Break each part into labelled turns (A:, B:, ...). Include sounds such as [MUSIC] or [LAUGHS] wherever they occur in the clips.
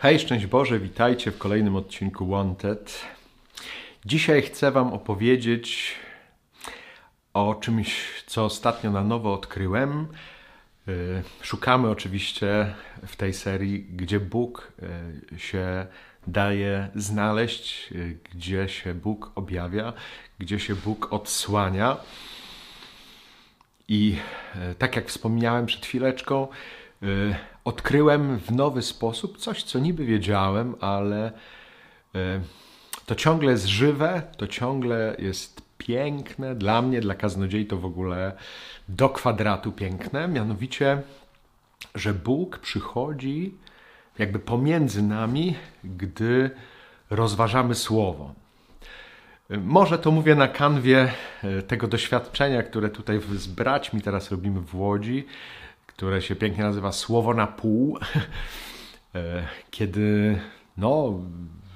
A: Hej, szczęść Boże, witajcie w kolejnym odcinku Wanted. Dzisiaj chcę Wam opowiedzieć o czymś, co ostatnio na nowo odkryłem. Y, szukamy oczywiście w tej serii, gdzie Bóg y, się daje znaleźć, y, gdzie się Bóg objawia, gdzie się Bóg odsłania. I tak jak wspomniałem przed chwileczką, odkryłem w nowy sposób coś, co niby wiedziałem, ale to ciągle jest żywe, to ciągle jest piękne, dla mnie, dla kaznodziei to w ogóle do kwadratu piękne, mianowicie, że Bóg przychodzi jakby pomiędzy nami, gdy rozważamy Słowo. Może to mówię na kanwie tego doświadczenia, które tutaj z braćmi teraz robimy w Łodzi, które się pięknie nazywa Słowo na pół, [LAUGHS] e, kiedy no,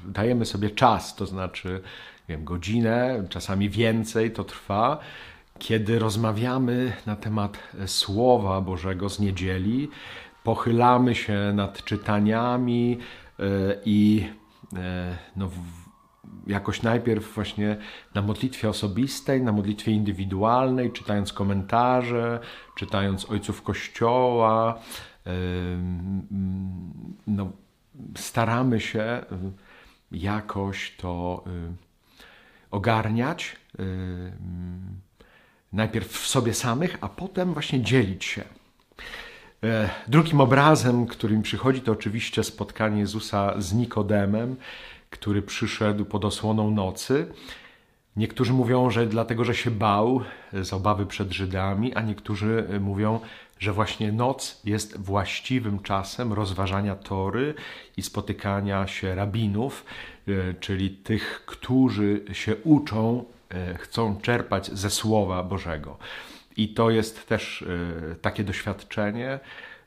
A: dajemy sobie czas, to znaczy wiem, godzinę, czasami więcej to trwa, kiedy rozmawiamy na temat Słowa Bożego z niedzieli, pochylamy się nad czytaniami e, i e, no, jakoś najpierw właśnie na modlitwie osobistej, na modlitwie indywidualnej, czytając komentarze, czytając ojców Kościoła, no, staramy się jakoś to ogarniać, najpierw w sobie samych, a potem właśnie dzielić się. E, drugim obrazem, który mi przychodzi, to oczywiście spotkanie Jezusa z Nikodemem, który przyszedł pod osłoną nocy. Niektórzy mówią, że dlatego, że się bał z obawy przed Żydami, a niektórzy mówią, że właśnie noc jest właściwym czasem rozważania tory i spotykania się rabinów, e, czyli tych, którzy się uczą, e, chcą czerpać ze Słowa Bożego. I to jest też e, takie doświadczenie,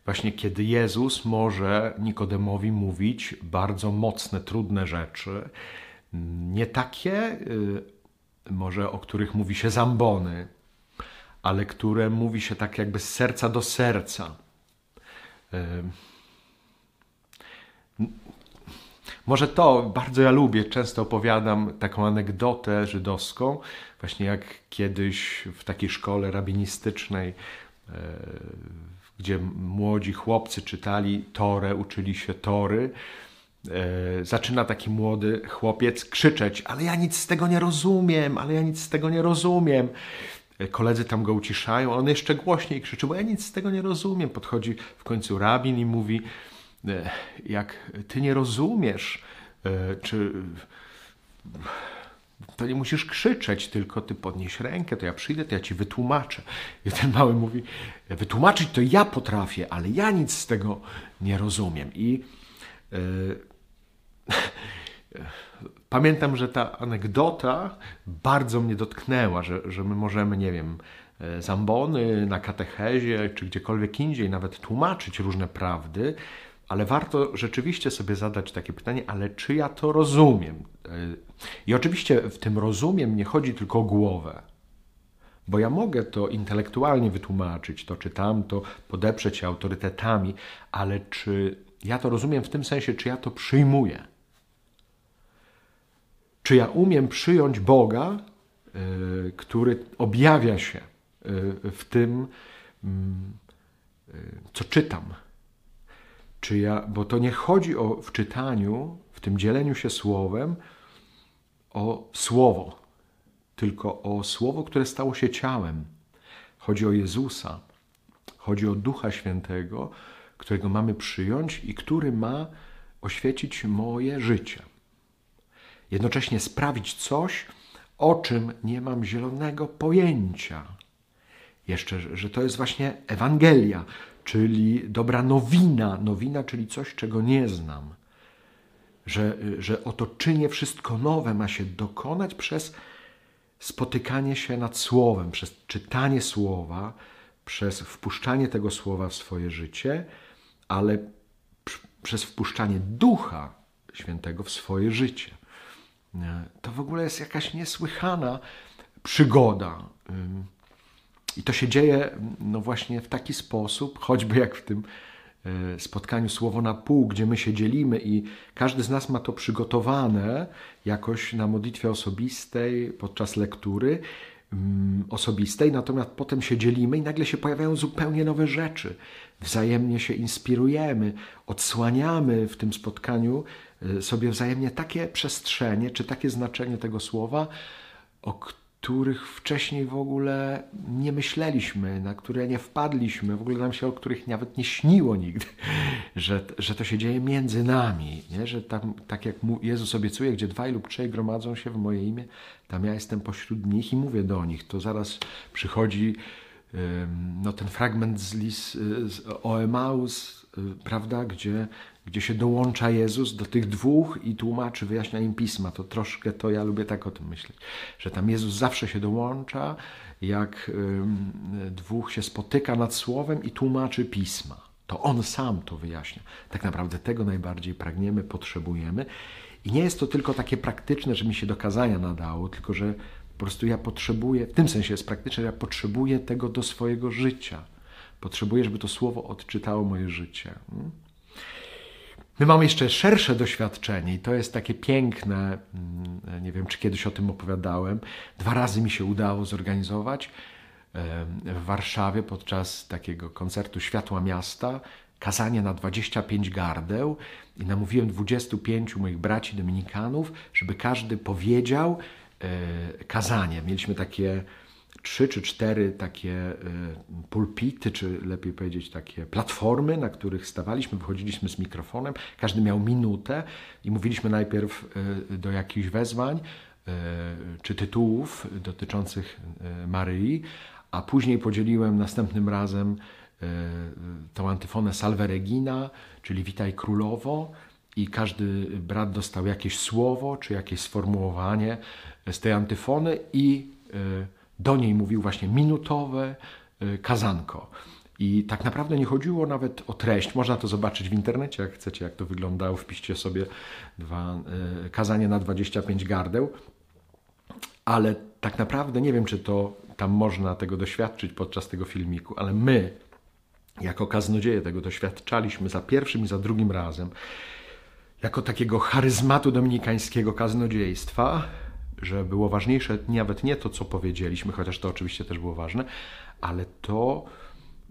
A: właśnie kiedy Jezus może Nikodemowi mówić bardzo mocne, trudne rzeczy, nie takie, może o których mówi się zambony, ale które mówi się tak jakby z serca do serca. Może to bardzo ja lubię, często opowiadam taką anegdotę żydowską, właśnie jak kiedyś w takiej szkole rabinistycznej, e, gdzie młodzi chłopcy czytali Torę, uczyli się Tory, e, zaczyna taki młody chłopiec krzyczeć, ale ja nic z tego nie rozumiem, ale ja nic z tego nie rozumiem. Koledzy tam go uciszają, on jeszcze głośniej krzyczy, bo ja nic z tego nie rozumiem. Podchodzi w końcu rabin i mówi, e, jak ty nie rozumiesz, e, czy to nie musisz krzyczeć, tylko ty podnieś rękę, to ja przyjdę, to ja ci wytłumaczę. I ten mały mówi, wytłumaczyć to ja potrafię, ale ja nic z tego nie rozumiem. I yy, [LAUGHS] pamiętam, że ta anegdota bardzo mnie dotknęła, że, że my możemy, nie wiem, e, zambony na katechezie czy gdziekolwiek indziej nawet tłumaczyć różne prawdy, ale warto rzeczywiście sobie zadać takie pytanie, ale czy ja to rozumiem? E, I oczywiście w tym rozumiem nie chodzi tylko o głowę, bo ja mogę to intelektualnie wytłumaczyć, to czy tamto, podeprzeć się autorytetami, ale czy ja to rozumiem w tym sensie, czy ja to przyjmuję? Czy ja umiem przyjąć Boga, e, który objawia się e, w tym, mm, co czytam? Czy ja, bo to nie chodzi o w czytaniu, w tym dzieleniu się słowem, o słowo, tylko o słowo, które stało się ciałem. Chodzi o Jezusa, chodzi o Ducha Świętego, którego mamy przyjąć i który ma oświecić moje życie jednocześnie sprawić coś, o czym nie mam zielonego pojęcia. Jeszcze, że to jest właśnie Ewangelia, czyli dobra nowina, nowina, czyli coś, czego nie znam. Że, że oto czynię wszystko nowe ma się dokonać przez spotykanie się nad Słowem, przez czytanie Słowa, przez wpuszczanie tego Słowa w swoje życie, ale przez wpuszczanie Ducha Świętego w swoje życie. To w ogóle jest jakaś niesłychana przygoda. I to się dzieje no właśnie w taki sposób, choćby jak w tym e, spotkaniu Słowo na pół, gdzie my się dzielimy i każdy z nas ma to przygotowane jakoś na modlitwie osobistej, podczas lektury mm, osobistej, natomiast potem się dzielimy i nagle się pojawiają zupełnie nowe rzeczy. Wzajemnie się inspirujemy, odsłaniamy w tym spotkaniu e, sobie wzajemnie takie przestrzenie, czy takie znaczenie tego słowa, o których wcześniej w ogóle nie myśleliśmy, na które nie wpadliśmy, w ogóle nam się o których nawet nie śniło nigdy, [LAUGHS] że, że to się dzieje między nami, nie? że tam, tak jak Jezus obiecuje, gdzie dwaj lub trzej gromadzą się w moje imię, tam ja jestem pośród nich i mówię do nich. To zaraz przychodzi no, ten fragment z, Lis, z Oemaus, y, prawda, gdzie gdzie się dołącza Jezus do tych dwóch i tłumaczy, wyjaśnia im pisma. To troszkę to ja lubię tak o tym myśleć, że tam Jezus zawsze się dołącza, jak dwóch się spotyka nad słowem i tłumaczy pisma. To On sam to wyjaśnia. Tak naprawdę tego najbardziej pragniemy, potrzebujemy. I nie jest to tylko takie praktyczne, że mi się do kazania nadało, tylko że po prostu ja potrzebuję, w tym sensie jest praktyczne, że ja potrzebuję tego do swojego życia. Potrzebuję, żeby to słowo odczytało moje życie. My mamy jeszcze szersze doświadczenie i to jest takie piękne. Mm, nie wiem, czy kiedyś o tym opowiadałem. Dwa razy mi się udało zorganizować w Warszawie podczas takiego koncertu Światła Miasta kazanie na 25 gardeł i namówiłem 25 moich braci dominikanów, żeby każdy powiedział e, kazanie. Mieliśmy takie trzy czy cztery takie y, pulpity, czy lepiej powiedzieć takie platformy, na których stawaliśmy, wychodziliśmy z mikrofonem, każdy miał minutę i mówiliśmy najpierw y, do jakichś wezwań y, czy tytułów dotyczących Maryi, a później podzieliłem następnym razem tą antyfonę Salve Regina, czyli Witaj Królowo, i każdy brat dostał jakieś słowo czy jakieś sformułowanie z tej antyfony i do niej mówił właśnie minutowe y, kazanko. I tak naprawdę nie chodziło nawet o treść. Można to zobaczyć w internecie, jak chcecie, jak to wyglądało. Wpiszcie sobie dwa, y, kazanie na 25 gardeł. Ale tak naprawdę nie wiem, czy to tam można tego doświadczyć podczas tego filmiku, ale my, jako kaznodzieje, tego doświadczaliśmy za pierwszym i za drugim razem. Jako takiego charyzmatu dominikańskiego kaznodziejstwa, że było ważniejsze nawet nie to, co powiedzieliśmy, chociaż to oczywiście też było ważne, ale to,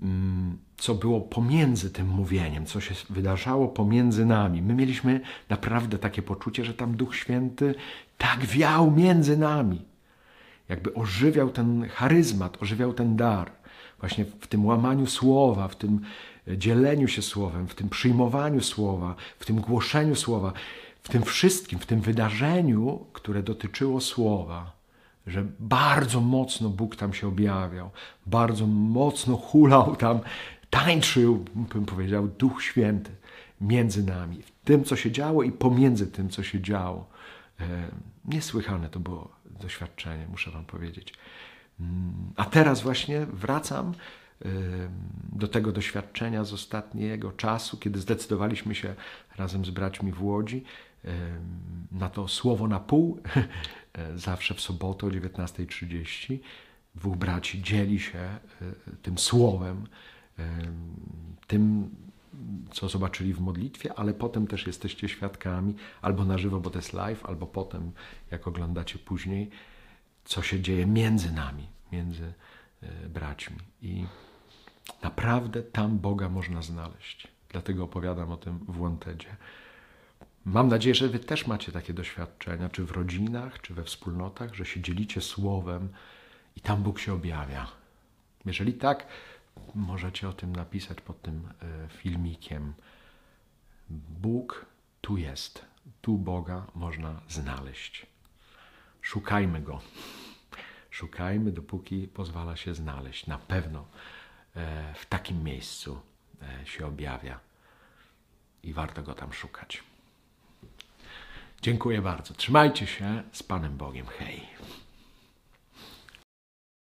A: mm, co było pomiędzy tym mówieniem, co się wydarzało pomiędzy nami. My mieliśmy naprawdę takie poczucie, że tam Duch Święty tak wiał między nami. Jakby ożywiał ten charyzmat, ożywiał ten dar. Właśnie w tym łamaniu słowa, w tym dzieleniu się słowem, w tym przyjmowaniu słowa, w tym głoszeniu słowa w tym wszystkim, w tym wydarzeniu, które dotyczyło słowa, że bardzo mocno Bóg tam się objawiał, bardzo mocno hulał tam, tańczył, bym powiedział, Duch Święty między nami, w tym, co się działo i pomiędzy tym, co się działo. E, niesłychane to było doświadczenie, muszę Wam powiedzieć. Mm, a teraz właśnie wracam e, do tego doświadczenia z ostatniego czasu, kiedy zdecydowaliśmy się razem z braćmi w Łodzi na to słowo na pół, [LAUGHS] zawsze w sobotę o 19.30. Dwóch braci dzieli się e, tym słowem, tym, co zobaczyli w modlitwie, ale potem też jesteście świadkami, albo na żywo, bo to jest live, albo potem, jak oglądacie później, co się dzieje między nami, między e, braćmi. I naprawdę tam Boga można znaleźć. Dlatego opowiadam o tym w Wantedzie. Mam nadzieję, że Wy też macie takie doświadczenia, czy w rodzinach, czy we wspólnotach, że się dzielicie słowem i tam Bóg się objawia. Jeżeli tak, możecie o tym napisać pod tym e, filmikiem. Bóg tu jest. Tu Boga można znaleźć. Szukajmy Go. Szukajmy, dopóki pozwala się znaleźć. Na pewno e, w takim miejscu e, się objawia i warto Go tam szukać. Dziękuję bardzo. Trzymajcie się z Panem Bogiem. Hej.